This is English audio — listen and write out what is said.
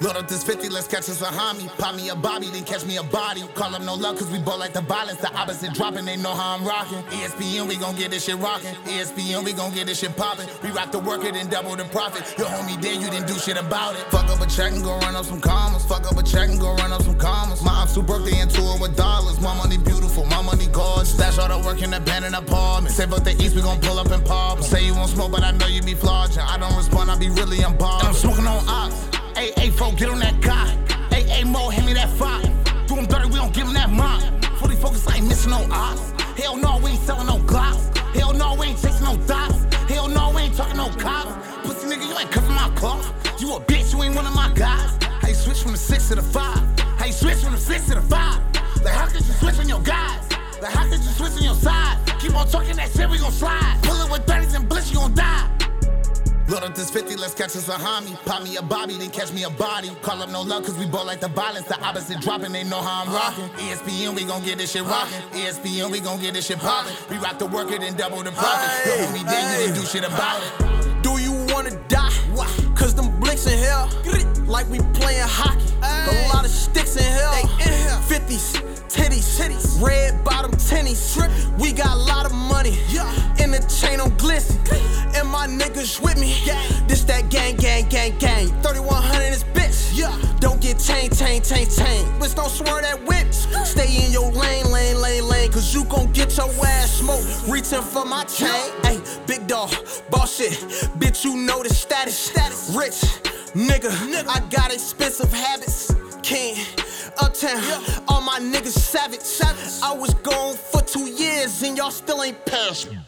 Load up this 50, let's catch us a homie. Pop me a Bobby, then catch me a body. Call up no luck, cause we both like the violence. The opposite dropping, they know how I'm rocking. ESPN, we gon' get this shit rocking. ESPN, we gon' get this shit popping. We rock the work it and double the profit. Your homie dead, you didn't do shit about it. Fuck up a check and go run up some commas. Fuck up a check and go run up some commas. My ops who birthday into it with dollars. My money beautiful, my money gorgeous. Stash all the work in the abandoned apartment. Say up the east, we gon' pull up in Palm. Say you won't smoke, but I know you be flogging. I don't respond, I be really. I'm ain't no odds. Hell no, we ain't selling no glocks. Hell no, we ain't chasing no dots. Hell no, we ain't talking no cops. Pussy nigga, you ain't covering my cloth. You a bitch, you ain't one of my guys. How you switch from the six to the five? How you switch from the six to the five? Like, how could you switch on your guys? Like, how could you switch on your side? Keep on talking that shit, we gon' slide. Pull it with 30s and blitz, you this 50, let's catch us a homie. Pop me a Bobby, then catch me a body. Call up no luck, cause we both like the violence. The opposite dropping, they know how I'm rocking. ESPN, we gon' get this shit rocking. ESPN, we gon' get this shit poppin'. We rock the work it and double the profit. Your homie dead, you didn't do shit about it. Do you wanna die? Cause them blicks in here, like we playing hockey. A lot of sticks in here. 50s, titties, titties, red bottom tennies. We got a lot of money. In the chain that gang, gang, gang, gang. 3100 in this bitch. Don't get chain, chain, chain, chain. Bitch, don't swear that whip. Stay in your lane, lane, lane, lane. Cause you gon' get your ass smoked. Reaching for my chain. Hey, big dog, boss shit. Bitch, you know the status. status. Rich, nigga. nigga. I got expensive habits. King, uptown. All my niggas savage. I was gone for two years and y'all still ain't passed me.